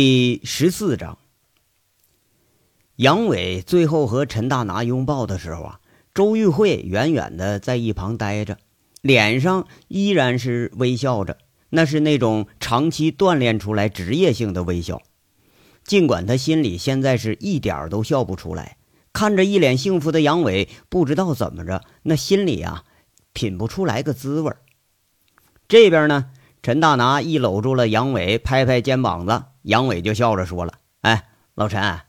第十四章，杨伟最后和陈大拿拥抱的时候啊，周玉慧远远的在一旁待着，脸上依然是微笑着，那是那种长期锻炼出来职业性的微笑。尽管他心里现在是一点都笑不出来，看着一脸幸福的杨伟，不知道怎么着，那心里啊，品不出来个滋味这边呢？陈大拿一搂住了杨伟，拍拍肩膀子，杨伟就笑着说了：“哎，老陈，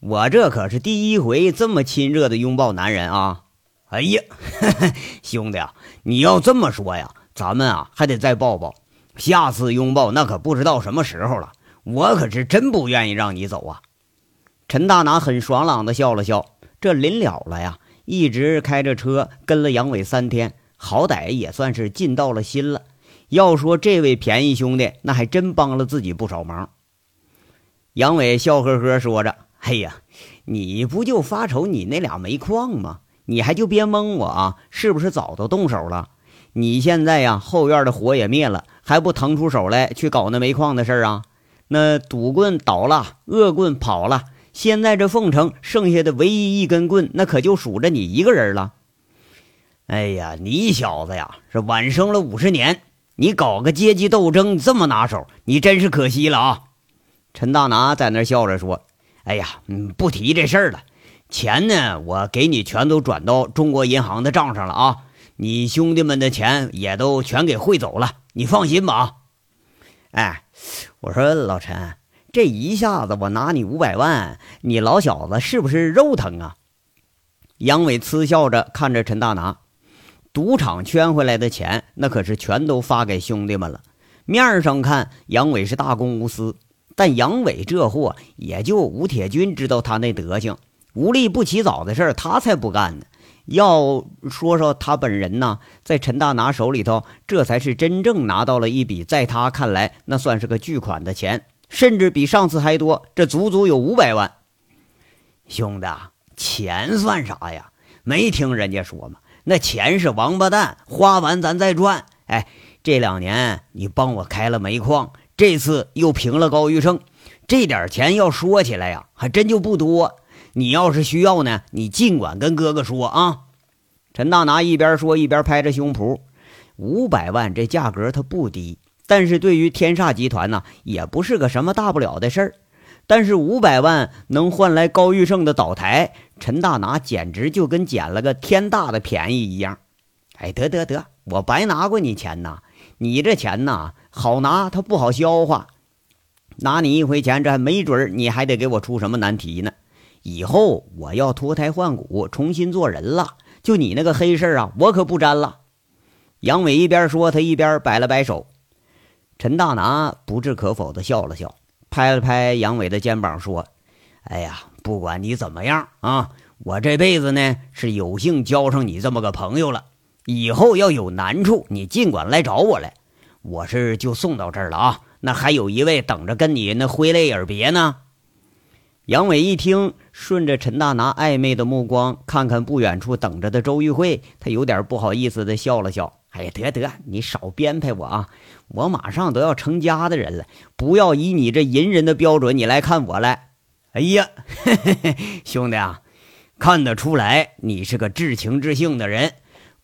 我这可是第一回这么亲热的拥抱男人啊！哎呀，兄弟啊，你要这么说呀，咱们啊还得再抱抱。下次拥抱那可不知道什么时候了，我可是真不愿意让你走啊！”陈大拿很爽朗的笑了笑，这临了了呀，一直开着车跟了杨伟三天，好歹也算是尽到了心了。要说这位便宜兄弟，那还真帮了自己不少忙。杨伟笑呵呵说着：“哎呀，你不就发愁你那俩煤矿吗？你还就别蒙我啊！是不是早都动手了？你现在呀，后院的火也灭了，还不腾出手来去搞那煤矿的事儿啊？那赌棍倒了，恶棍跑了，现在这凤城剩下的唯一一根棍，那可就数着你一个人了。哎呀，你小子呀，是晚生了五十年。”你搞个阶级斗争这么拿手，你真是可惜了啊！陈大拿在那笑着说：“哎呀，嗯，不提这事儿了。钱呢，我给你全都转到中国银行的账上了啊。你兄弟们的钱也都全给汇走了，你放心吧啊。”哎，我说老陈，这一下子我拿你五百万，你老小子是不是肉疼啊？杨伟嗤笑着看着陈大拿。赌场圈回来的钱，那可是全都发给兄弟们了。面上看杨伟是大公无私，但杨伟这货也就吴铁军知道他那德行，无利不起早的事儿他才不干呢。要说说他本人呢，在陈大拿手里头，这才是真正拿到了一笔在他看来那算是个巨款的钱，甚至比上次还多，这足足有五百万。兄弟，钱算啥呀？没听人家说吗？那钱是王八蛋，花完咱再赚。哎，这两年你帮我开了煤矿，这次又平了高玉胜，这点钱要说起来呀，还真就不多。你要是需要呢，你尽管跟哥哥说啊。陈大拿一边说一边拍着胸脯，五百万这价格它不低，但是对于天煞集团呢，也不是个什么大不了的事儿。但是五百万能换来高玉胜的倒台，陈大拿简直就跟捡了个天大的便宜一样。哎，得得得，我白拿过你钱呐！你这钱呐，好拿，它不好消化。拿你一回钱，这还没准你还得给我出什么难题呢。以后我要脱胎换骨，重新做人了。就你那个黑事啊，我可不沾了。杨伟一边说，他一边摆了摆手。陈大拿不置可否的笑了笑。拍了拍杨伟的肩膀，说：“哎呀，不管你怎么样啊，我这辈子呢是有幸交上你这么个朋友了。以后要有难处，你尽管来找我来。我是就送到这儿了啊，那还有一位等着跟你那挥泪而别呢。”杨伟一听，顺着陈大拿暧昧的目光看看不远处等着的周玉慧，他有点不好意思的笑了笑。哎，得得，你少编排我啊！我马上都要成家的人了，不要以你这隐人的标准，你来看我来。哎呀，嘿嘿嘿，兄弟啊，看得出来你是个至情至性的人。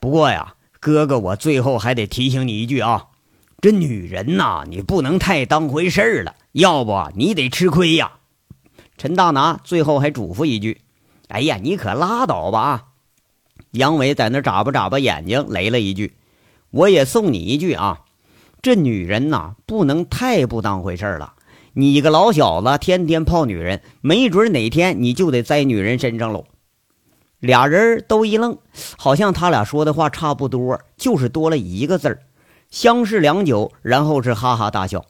不过呀，哥哥，我最后还得提醒你一句啊，这女人呐，你不能太当回事儿了，要不你得吃亏呀。陈大拿最后还嘱咐一句：“哎呀，你可拉倒吧！”啊，杨伟在那眨巴眨巴眼睛，雷了一句。我也送你一句啊，这女人呐，不能太不当回事儿了。你个老小子，天天泡女人，没准哪天你就得栽女人身上喽。俩人都一愣，好像他俩说的话差不多，就是多了一个字儿。相视良久，然后是哈哈大笑。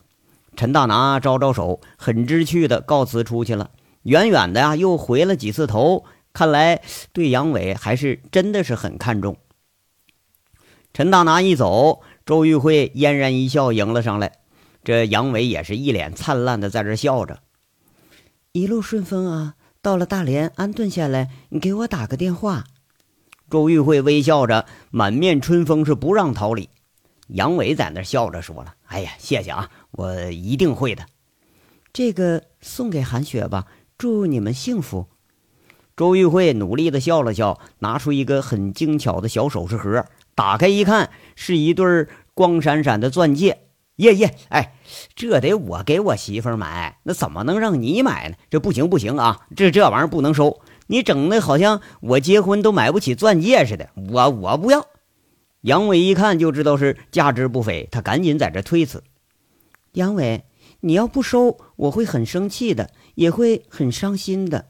陈大拿招招手，很知趣的告辞出去了。远远的呀，又回了几次头，看来对杨伟还是真的是很看重。陈大拿一走，周玉慧嫣然一笑迎了上来。这杨伟也是一脸灿烂的在这笑着。一路顺风啊！到了大连安顿下来，你给我打个电话。周玉慧微笑着，满面春风，是不让桃李。杨伟在那笑着说了：“哎呀，谢谢啊，我一定会的。”这个送给韩雪吧，祝你们幸福。周玉慧努力的笑了笑，拿出一个很精巧的小首饰盒，打开一看，是一对光闪闪的钻戒。耶耶，哎，这得我给我媳妇买，那怎么能让你买呢？这不行不行啊，这这玩意儿不能收。你整的好像我结婚都买不起钻戒似的，我我不要。杨伟一看就知道是价值不菲，他赶紧在这推辞。杨伟，你要不收，我会很生气的，也会很伤心的。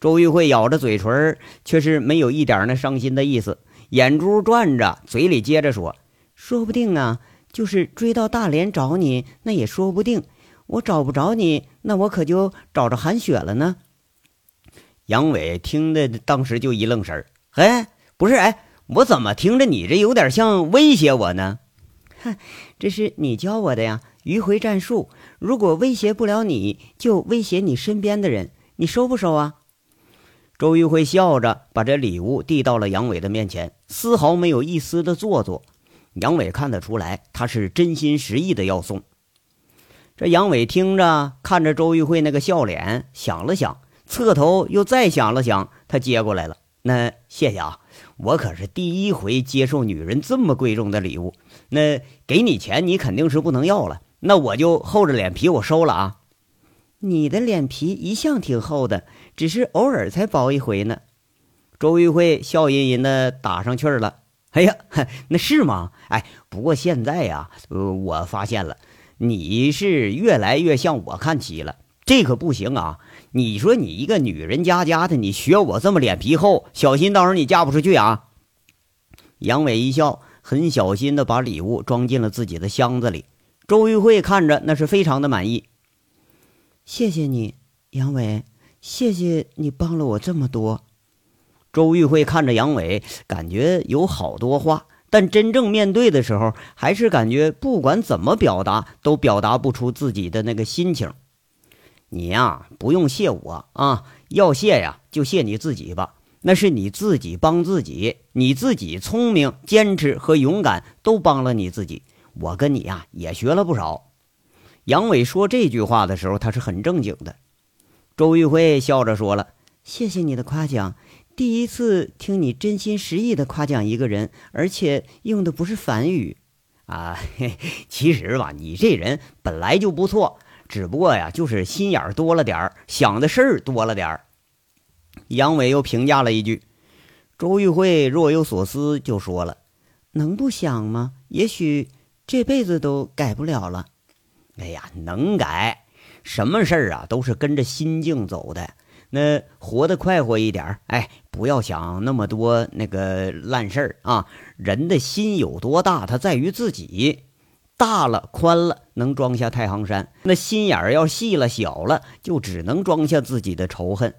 周玉慧咬着嘴唇，却是没有一点那伤心的意思，眼珠转着，嘴里接着说：“说不定啊，就是追到大连找你，那也说不定。我找不着你，那我可就找着韩雪了呢。”杨伟听的当时就一愣神儿，哎，不是，哎，我怎么听着你这有点像威胁我呢？哼，这是你教我的呀，迂回战术。如果威胁不了你，就威胁你身边的人，你收不收啊？周玉辉笑着把这礼物递到了杨伟的面前，丝毫没有一丝的做作。杨伟看得出来，他是真心实意的要送。这杨伟听着，看着周玉慧那个笑脸，想了想，侧头又再想了想，他接过来了。那谢谢啊，我可是第一回接受女人这么贵重的礼物。那给你钱，你肯定是不能要了。那我就厚着脸皮，我收了啊。你的脸皮一向挺厚的。只是偶尔才薄一回呢，周玉慧笑吟吟的打上去了。哎呀，那是吗？哎，不过现在呀，呃，我发现了，你是越来越向我看齐了，这可不行啊！你说你一个女人家家的，你学我这么脸皮厚，小心到时候你嫁不出去啊！杨伟一笑，很小心的把礼物装进了自己的箱子里。周玉慧看着那是非常的满意。谢谢你，杨伟。谢谢你帮了我这么多，周玉慧看着杨伟，感觉有好多话，但真正面对的时候，还是感觉不管怎么表达，都表达不出自己的那个心情。你呀，不用谢我啊，要谢呀，就谢你自己吧。那是你自己帮自己，你自己聪明、坚持和勇敢，都帮了你自己。我跟你呀，也学了不少。杨伟说这句话的时候，他是很正经的。周玉辉笑着说了：“谢谢你的夸奖，第一次听你真心实意的夸奖一个人，而且用的不是反语啊。其实吧，你这人本来就不错，只不过呀，就是心眼儿多了点儿，想的事儿多了点儿。”杨伟又评价了一句。周玉慧若有所思，就说了：“能不想吗？也许这辈子都改不了了。”哎呀，能改。什么事儿啊，都是跟着心境走的。那活得快活一点哎，不要想那么多那个烂事儿啊。人的心有多大，它在于自己。大了、宽了，能装下太行山；那心眼儿要细了、小了，就只能装下自己的仇恨。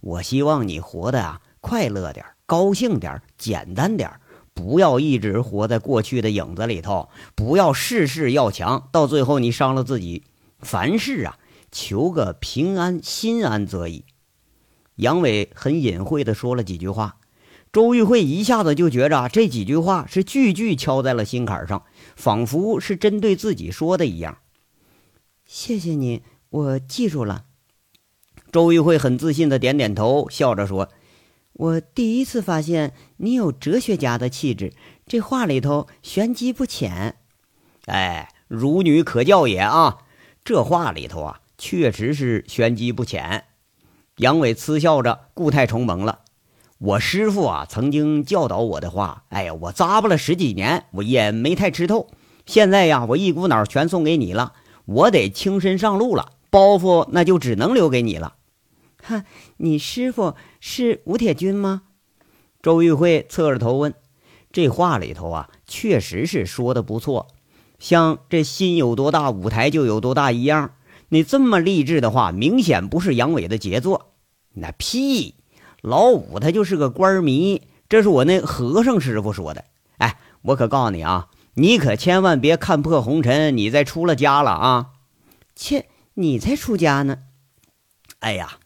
我希望你活得啊快乐点高兴点简单点不要一直活在过去的影子里头，不要事事要强，到最后你伤了自己。凡事啊。求个平安，心安则已。杨伟很隐晦的说了几句话，周玉慧一下子就觉着这几句话是句句敲在了心坎上，仿佛是针对自己说的一样。谢谢你，我记住了。周玉慧很自信的点点头，笑着说：“我第一次发现你有哲学家的气质，这话里头玄机不浅。”哎，孺女可教也啊！这话里头啊。确实是玄机不浅，杨伟嗤笑着，故态重萌了。我师傅啊，曾经教导我的话，哎呀，我咂巴了十几年，我也没太吃透。现在呀，我一股脑全送给你了，我得轻身上路了，包袱那就只能留给你了。哈，你师傅是吴铁军吗？周玉慧侧着头问。这话里头啊，确实是说的不错，像这心有多大，舞台就有多大一样。你这么励志的话，明显不是杨伟的杰作。那屁，老五他就是个官迷，这是我那和尚师傅说的。哎，我可告诉你啊，你可千万别看破红尘，你再出了家了啊！切，你才出家呢。哎呀，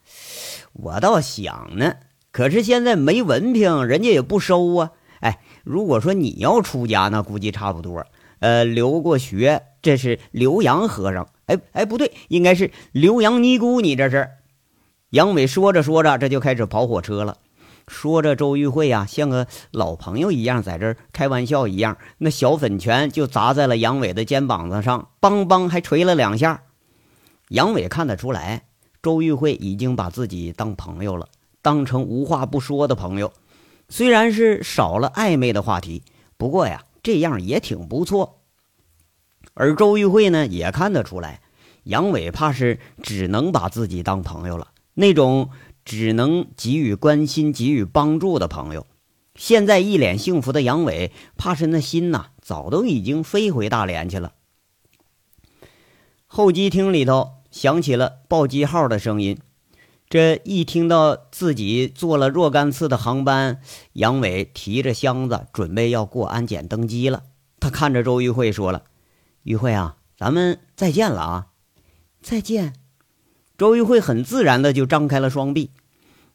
我倒想呢，可是现在没文凭，人家也不收啊。哎，如果说你要出家，那估计差不多。呃，留过学，这是留洋和尚。哎哎，不对，应该是留洋尼姑。你这是？杨伟说着说着，这就开始跑火车了。说着，周玉慧呀，像个老朋友一样，在这开玩笑一样，那小粉拳就砸在了杨伟的肩膀子上，梆梆还捶了两下。杨伟看得出来，周玉慧已经把自己当朋友了，当成无话不说的朋友。虽然是少了暧昧的话题，不过呀，这样也挺不错。而周玉慧呢，也看得出来，杨伟怕是只能把自己当朋友了，那种。只能给予关心、给予帮助的朋友，现在一脸幸福的杨伟，怕是那心呐，早都已经飞回大连去了。候机厅里头响起了报机号的声音，这一听到自己坐了若干次的航班，杨伟提着箱子准备要过安检登机了。他看着周玉慧说了：“玉慧啊，咱们再见了啊，再见。”周玉慧很自然的就张开了双臂，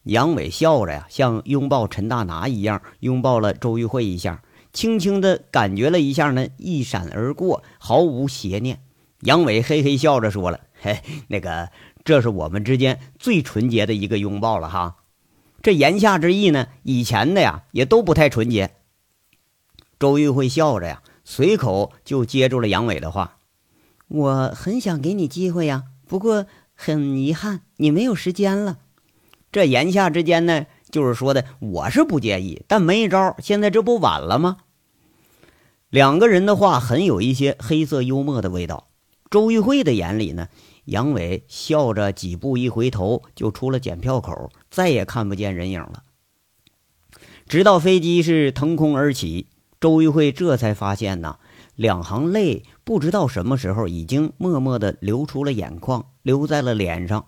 杨伟笑着呀，像拥抱陈大拿一样拥抱了周玉慧一下，轻轻的感觉了一下呢，一闪而过，毫无邪念。杨伟嘿嘿笑着说了：“嘿，那个，这是我们之间最纯洁的一个拥抱了哈。”这言下之意呢，以前的呀也都不太纯洁。周玉慧笑着呀，随口就接住了杨伟的话：“我很想给你机会呀，不过……”很遗憾，你没有时间了。这言下之间呢，就是说的我是不介意，但没招。现在这不晚了吗？两个人的话很有一些黑色幽默的味道。周玉慧的眼里呢，杨伟笑着几步一回头就出了检票口，再也看不见人影了。直到飞机是腾空而起，周玉慧这才发现呐。两行泪不知道什么时候已经默默地流出了眼眶，流在了脸上。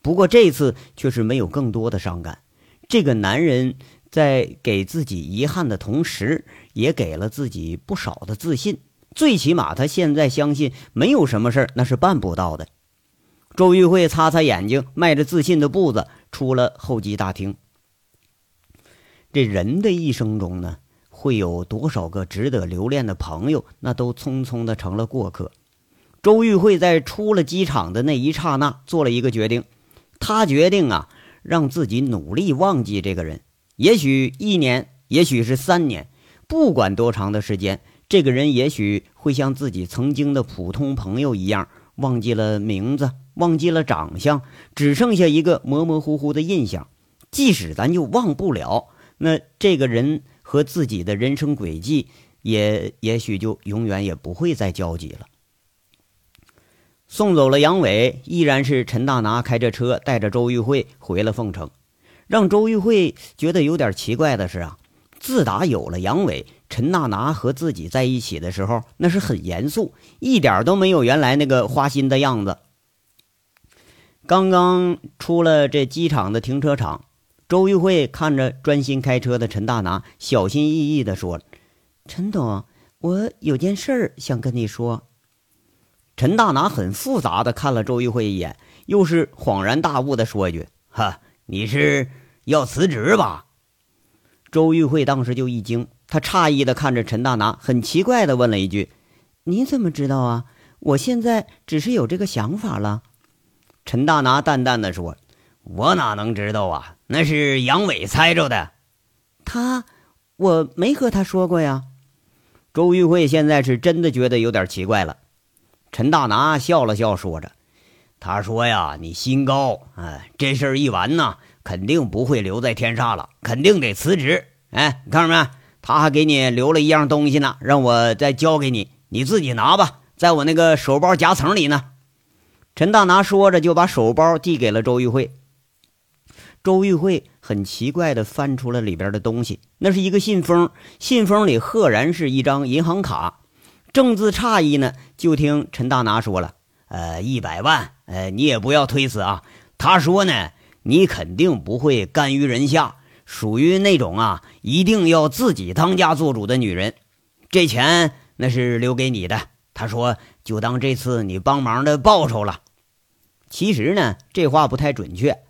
不过这次却是没有更多的伤感。这个男人在给自己遗憾的同时，也给了自己不少的自信。最起码他现在相信没有什么事儿那是办不到的。周玉慧擦擦眼睛，迈着自信的步子出了候机大厅。这人的一生中呢？会有多少个值得留恋的朋友？那都匆匆的成了过客。周玉慧在出了机场的那一刹那，做了一个决定。他决定啊，让自己努力忘记这个人。也许一年，也许是三年，不管多长的时间，这个人也许会像自己曾经的普通朋友一样，忘记了名字，忘记了长相，只剩下一个模模糊糊的印象。即使咱就忘不了，那这个人。和自己的人生轨迹，也也许就永远也不会再交集了。送走了杨伟，依然是陈大拿开着车带着周玉慧回了凤城。让周玉慧觉得有点奇怪的是啊，自打有了杨伟，陈大拿和自己在一起的时候，那是很严肃，一点都没有原来那个花心的样子。刚刚出了这机场的停车场。周玉慧看着专心开车的陈大拿，小心翼翼地说：“陈董，我有件事儿想跟你说。”陈大拿很复杂的看了周玉慧一眼，又是恍然大悟的说一句：“哈，你是要辞职吧？”周玉慧当时就一惊，她诧异的看着陈大拿，很奇怪的问了一句：“你怎么知道啊？我现在只是有这个想法了。”陈大拿淡淡的说。我哪能知道啊？那是杨伟猜着的。他，我没和他说过呀。周玉慧现在是真的觉得有点奇怪了。陈大拿笑了笑，说着：“他说呀，你心高，哎，这事儿一完呢，肯定不会留在天煞了，肯定得辞职。哎，你看着没？他还给你留了一样东西呢，让我再交给你，你自己拿吧，在我那个手包夹层里呢。”陈大拿说着，就把手包递给了周玉慧。周玉慧很奇怪地翻出了里边的东西，那是一个信封，信封里赫然是一张银行卡。正自诧异呢，就听陈大拿说了：“呃，一百万，呃，你也不要推辞啊。他说呢，你肯定不会甘于人下，属于那种啊，一定要自己当家做主的女人。这钱那是留给你的，他说就当这次你帮忙的报酬了。其实呢，这话不太准确。”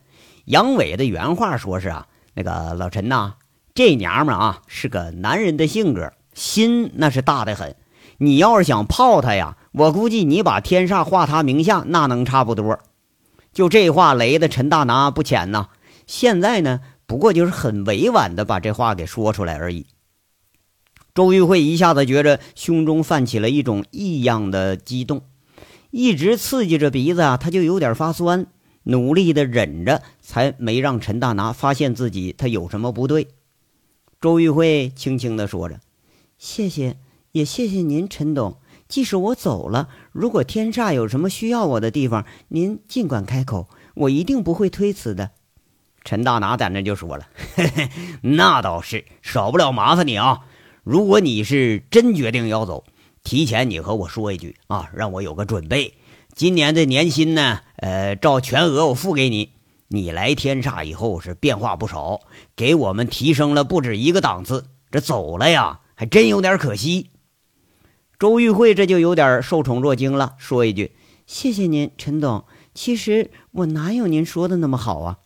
杨伟的原话说是啊，那个老陈呐，这娘们啊是个男人的性格，心那是大的很。你要是想泡她呀，我估计你把天煞画她名下，那能差不多。就这话雷的陈大拿不浅呐。现在呢，不过就是很委婉的把这话给说出来而已。周玉慧一下子觉着胸中泛起了一种异样的激动，一直刺激着鼻子啊，他就有点发酸，努力的忍着，才没让陈大拿发现自己他有什么不对。周玉慧轻轻的说着：“谢谢，也谢谢您，陈董。即使我走了，如果天煞有什么需要我的地方，您尽管开口，我一定不会推辞的。”陈大拿在那就说了：“嘿嘿，那倒是，少不了麻烦你啊。”如果你是真决定要走，提前你和我说一句啊，让我有个准备。今年的年薪呢，呃，照全额我付给你。你来天煞以后是变化不少，给我们提升了不止一个档次。这走了呀，还真有点可惜。周玉慧这就有点受宠若惊了，说一句：“谢谢您，陈董。其实我哪有您说的那么好啊？”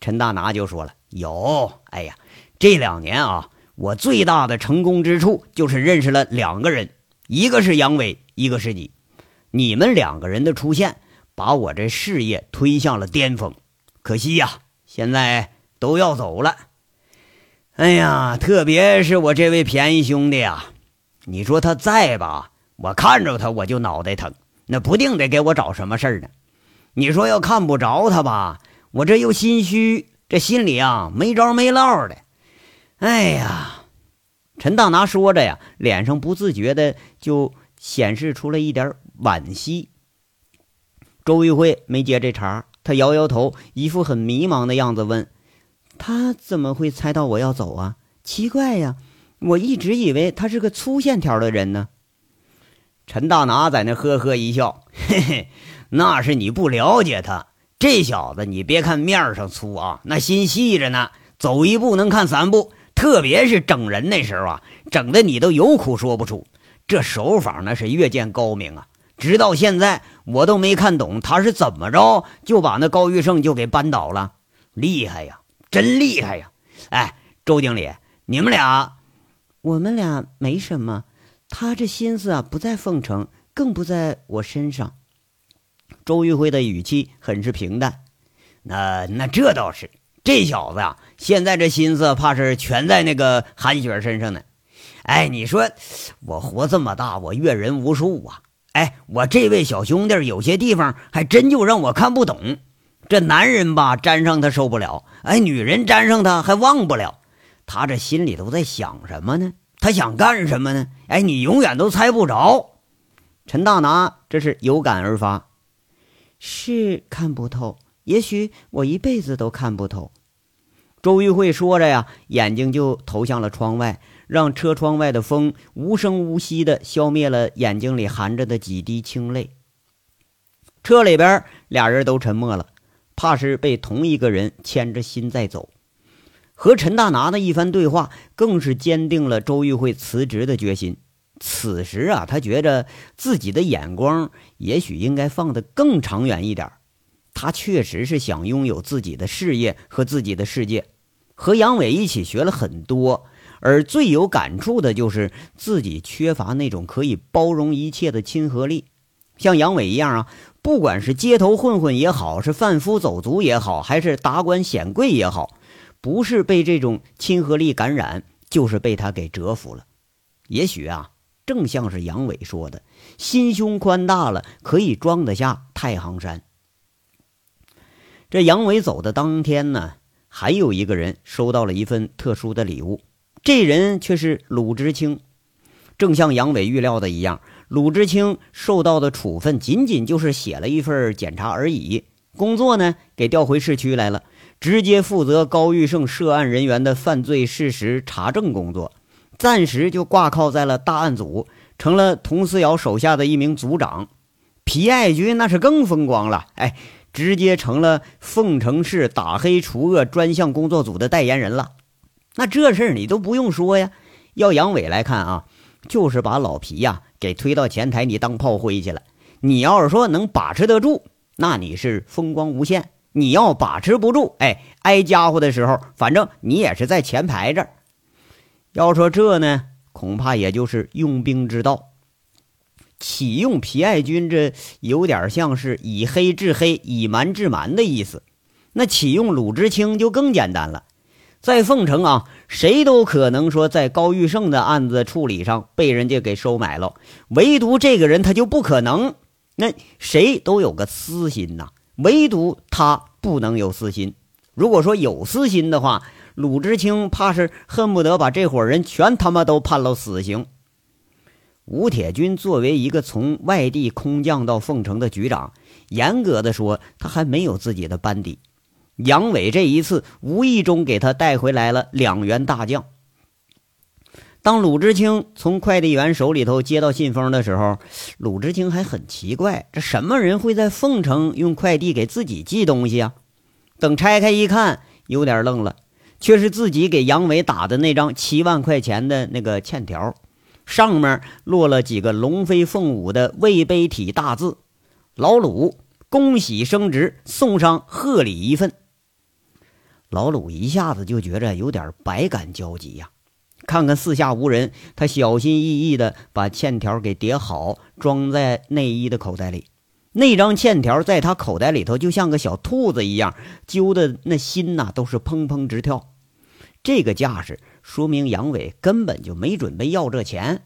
陈大拿就说了：“有，哎呀，这两年啊。”我最大的成功之处就是认识了两个人，一个是杨伟，一个是你。你们两个人的出现，把我这事业推向了巅峰。可惜呀，现在都要走了。哎呀，特别是我这位便宜兄弟啊，你说他在吧？我看着他我就脑袋疼，那不定得给我找什么事儿呢。你说要看不着他吧，我这又心虚，这心里啊没着没落的。哎呀，陈大拿说着呀，脸上不自觉的就显示出了一点惋惜。周玉慧没接这茬，他摇摇头，一副很迷茫的样子，问：“他怎么会猜到我要走啊？奇怪呀，我一直以为他是个粗线条的人呢。”陈大拿在那呵呵一笑：“嘿嘿，那是你不了解他。这小子，你别看面上粗啊，那心细着呢，走一步能看三步。”特别是整人那时候啊，整的你都有苦说不出。这手法那是越见高明啊！直到现在我都没看懂他是怎么着就把那高玉胜就给扳倒了，厉害呀，真厉害呀！哎，周经理，你们俩，我们俩没什么，他这心思啊不在凤城，更不在我身上。周玉辉的语气很是平淡。那那这倒是。这小子呀，现在这心思怕是全在那个韩雪身上呢。哎，你说我活这么大，我阅人无数啊。哎，我这位小兄弟有些地方还真就让我看不懂。这男人吧，沾上他受不了；哎，女人沾上他还忘不了。他这心里都在想什么呢？他想干什么呢？哎，你永远都猜不着。陈大拿这是有感而发，是看不透。也许我一辈子都看不透。周玉慧说着呀，眼睛就投向了窗外，让车窗外的风无声无息地消灭了眼睛里含着的几滴清泪。车里边俩人都沉默了，怕是被同一个人牵着心在走。和陈大拿的一番对话，更是坚定了周玉慧辞职的决心。此时啊，他觉着自己的眼光也许应该放得更长远一点。他确实是想拥有自己的事业和自己的世界，和杨伟一起学了很多，而最有感触的就是自己缺乏那种可以包容一切的亲和力。像杨伟一样啊，不管是街头混混也好，是贩夫走卒也好，还是达官显贵也好，不是被这种亲和力感染，就是被他给折服了。也许啊，正像是杨伟说的，心胸宽大了，可以装得下太行山。这杨伟走的当天呢，还有一个人收到了一份特殊的礼物，这人却是鲁知青。正像杨伟预料的一样，鲁知青受到的处分仅仅就是写了一份检查而已，工作呢给调回市区来了，直接负责高玉胜涉案人员的犯罪事实查证工作，暂时就挂靠在了大案组，成了佟思瑶手下的一名组长。皮爱军那是更风光了，哎。直接成了凤城市打黑除恶专项工作组的代言人了。那这事儿你都不用说呀。要杨伟来看啊，就是把老皮呀给推到前台，你当炮灰去了。你要是说能把持得住，那你是风光无限；你要把持不住，哎，挨家伙的时候，反正你也是在前排这儿。要说这呢，恐怕也就是用兵之道。启用皮爱军，这有点像是以黑制黑、以蛮制蛮的意思。那启用鲁智青就更简单了，在凤城啊，谁都可能说在高玉胜的案子处理上被人家给收买了，唯独这个人他就不可能。那谁都有个私心呐，唯独他不能有私心。如果说有私心的话，鲁智清怕是恨不得把这伙人全他妈都判了死刑。吴铁军作为一个从外地空降到凤城的局长，严格的说，他还没有自己的班底。杨伟这一次无意中给他带回来了两员大将。当鲁智清从快递员手里头接到信封的时候，鲁智清还很奇怪，这什么人会在凤城用快递给自己寄东西啊？等拆开一看，有点愣了，却是自己给杨伟打的那张七万块钱的那个欠条，上面落了几个龙飞凤舞的魏碑体大字：“老鲁，恭喜升职，送上贺礼一份。”老鲁一下子就觉着有点百感交集呀。看看四下无人，他小心翼翼地把欠条给叠好，装在内衣的口袋里。那张欠条在他口袋里头，就像个小兔子一样，揪的那心呐都是砰砰直跳。这个架势说明杨伟根本就没准备要这钱。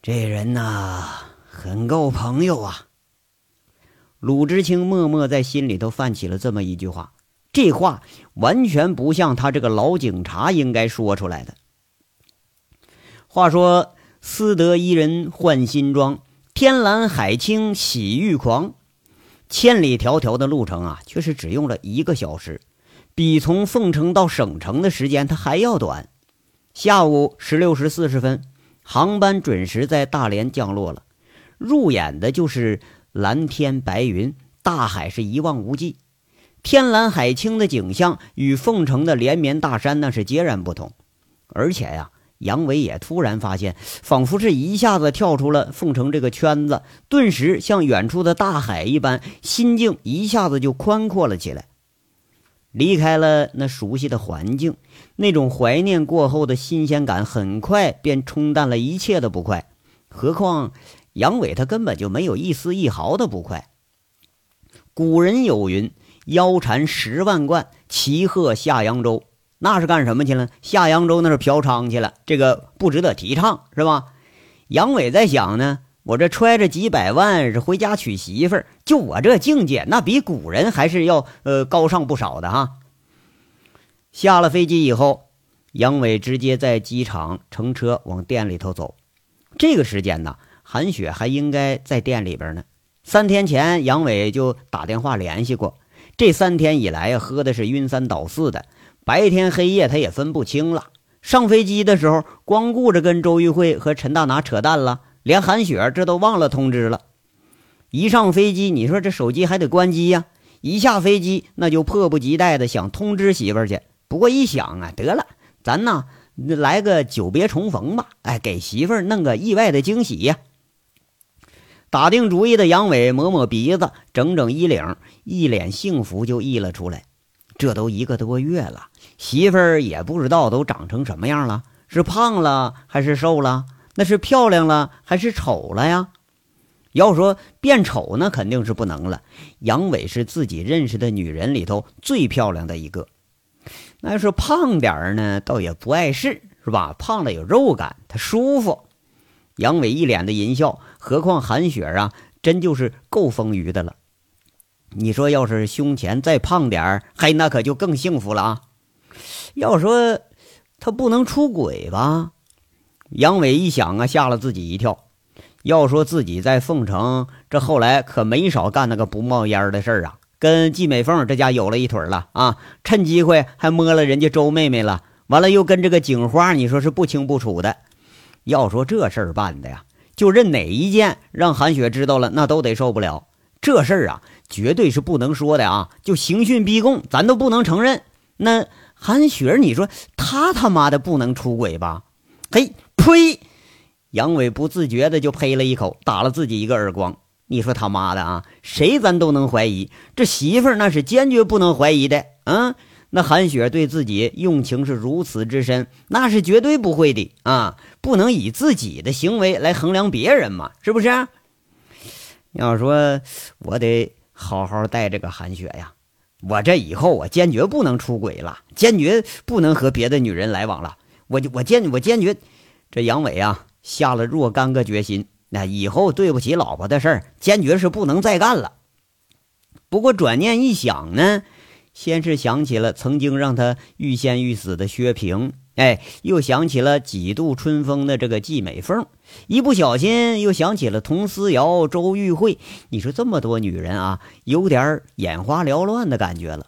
这人呐，很够朋友啊。鲁智清默默在心里头泛起了这么一句话。这话完全不像他这个老警察应该说出来的。话说：“私得伊人换新装，天蓝海清喜欲狂。”千里迢迢的路程啊，却是只用了一个小时，比从凤城到省城的时间他还要短。下午十六时四十分，航班准时在大连降落了。入眼的就是蓝天白云，大海是一望无际。天蓝海清的景象与凤城的连绵大山那是截然不同，而且呀，杨伟也突然发现，仿佛是一下子跳出了凤城这个圈子，顿时像远处的大海一般，心境一下子就宽阔了起来。离开了那熟悉的环境，那种怀念过后的新鲜感很快便冲淡了一切的不快。何况杨伟他根本就没有一丝一毫的不快。古人有云。腰缠十万贯，骑鹤下扬州，那是干什么去了？下扬州那是嫖娼去了，这个不值得提倡，是吧？杨伟在想呢，我这揣着几百万是回家娶媳妇儿，就我这境界，那比古人还是要呃高尚不少的哈。下了飞机以后，杨伟直接在机场乘车往店里头走。这个时间呢，韩雪还应该在店里边呢。三天前，杨伟就打电话联系过。这三天以来呀，喝的是晕三倒四的，白天黑夜他也分不清了。上飞机的时候，光顾着跟周玉慧和陈大拿扯淡了，连韩雪这都忘了通知了。一上飞机，你说这手机还得关机呀？一下飞机，那就迫不及待的想通知媳妇儿去。不过一想啊，得了，咱呐来个久别重逢吧，哎，给媳妇儿弄个意外的惊喜呀。打定主意的杨伟抹抹鼻子，整整衣领，一脸幸福就溢了出来。这都一个多月了，媳妇儿也不知道都长成什么样了，是胖了还是瘦了？那是漂亮了还是丑了呀？要说变丑，那肯定是不能了。杨伟是自己认识的女人里头最漂亮的一个。那要是胖点儿呢，倒也不碍事，是吧？胖了有肉感，他舒服。杨伟一脸的淫笑。何况韩雪啊，真就是够丰腴的了。你说，要是胸前再胖点儿，嘿，那可就更幸福了啊！要说他不能出轨吧？杨伟一想啊，吓了自己一跳。要说自己在凤城，这后来可没少干那个不冒烟的事儿啊，跟季美凤这家有了一腿了啊，趁机会还摸了人家周妹妹了，完了又跟这个警花，你说是不清不楚的。要说这事儿办的呀。就认哪一件让韩雪知道了，那都得受不了。这事儿啊，绝对是不能说的啊！就刑讯逼供，咱都不能承认。那韩雪，你说他他妈的不能出轨吧？嘿，呸！杨伟不自觉的就呸了一口，打了自己一个耳光。你说他妈的啊，谁咱都能怀疑，这媳妇儿那是坚决不能怀疑的。嗯，那韩雪对自己用情是如此之深，那是绝对不会的啊！不能以自己的行为来衡量别人嘛，是不是？要说我得好好待这个韩雪呀，我这以后我坚决不能出轨了，坚决不能和别的女人来往了。我我坚我坚决，这杨伟啊下了若干个决心，那以后对不起老婆的事儿，坚决是不能再干了。不过转念一想呢，先是想起了曾经让他欲仙欲死的薛平，哎，又想起了几度春风的这个季美凤，一不小心又想起了佟思瑶、周玉慧。你说这么多女人啊，有点眼花缭乱的感觉了。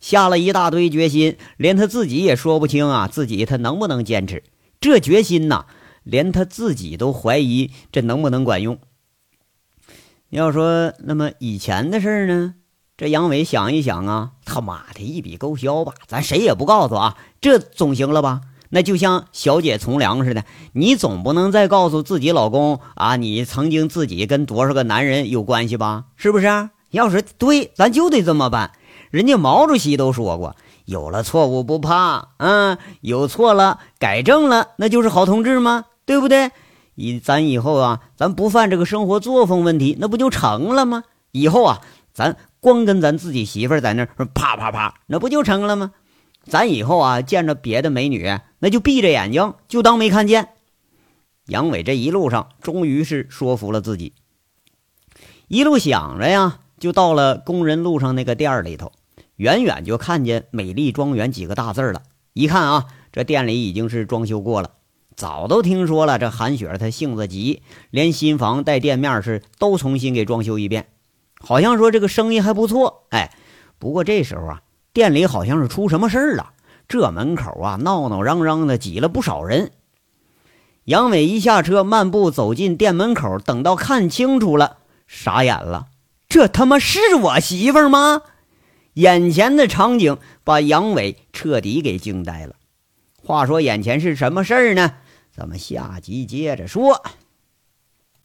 下了一大堆决心，连他自己也说不清啊，自己他能不能坚持？这决心呐，连他自己都怀疑这能不能管用。要说那么以前的事儿呢？这杨伟想一想啊，他妈的一笔勾销吧，咱谁也不告诉啊，这总行了吧？那就像小姐从良似的，你总不能再告诉自己老公啊，你曾经自己跟多少个男人有关系吧？是不是？要是对，咱就得这么办。人家毛主席都说过，有了错误不怕，嗯，有错了改正了，那就是好同志吗？对不对？以咱以后啊，咱不犯这个生活作风问题，那不就成了吗？以后啊，咱光跟咱自己媳妇在那啪啪啪，那不就成了吗？咱以后啊，见着别的美女，那就闭着眼睛，就当没看见。杨伟这一路上，终于是说服了自己，一路想着呀，就到了工人路上那个店里头。远远就看见“美丽庄园”几个大字了。一看啊，这店里已经是装修过了。早都听说了，这韩雪她性子急，连新房带店面是都重新给装修一遍。好像说这个生意还不错。哎，不过这时候啊，店里好像是出什么事儿了。这门口啊，闹闹嚷嚷的挤了不少人。杨伟一下车，漫步走进店门口，等到看清楚了，傻眼了。这他妈是我媳妇吗？眼前的场景把杨伟彻底给惊呆了。话说，眼前是什么事儿呢？咱们下集接着说。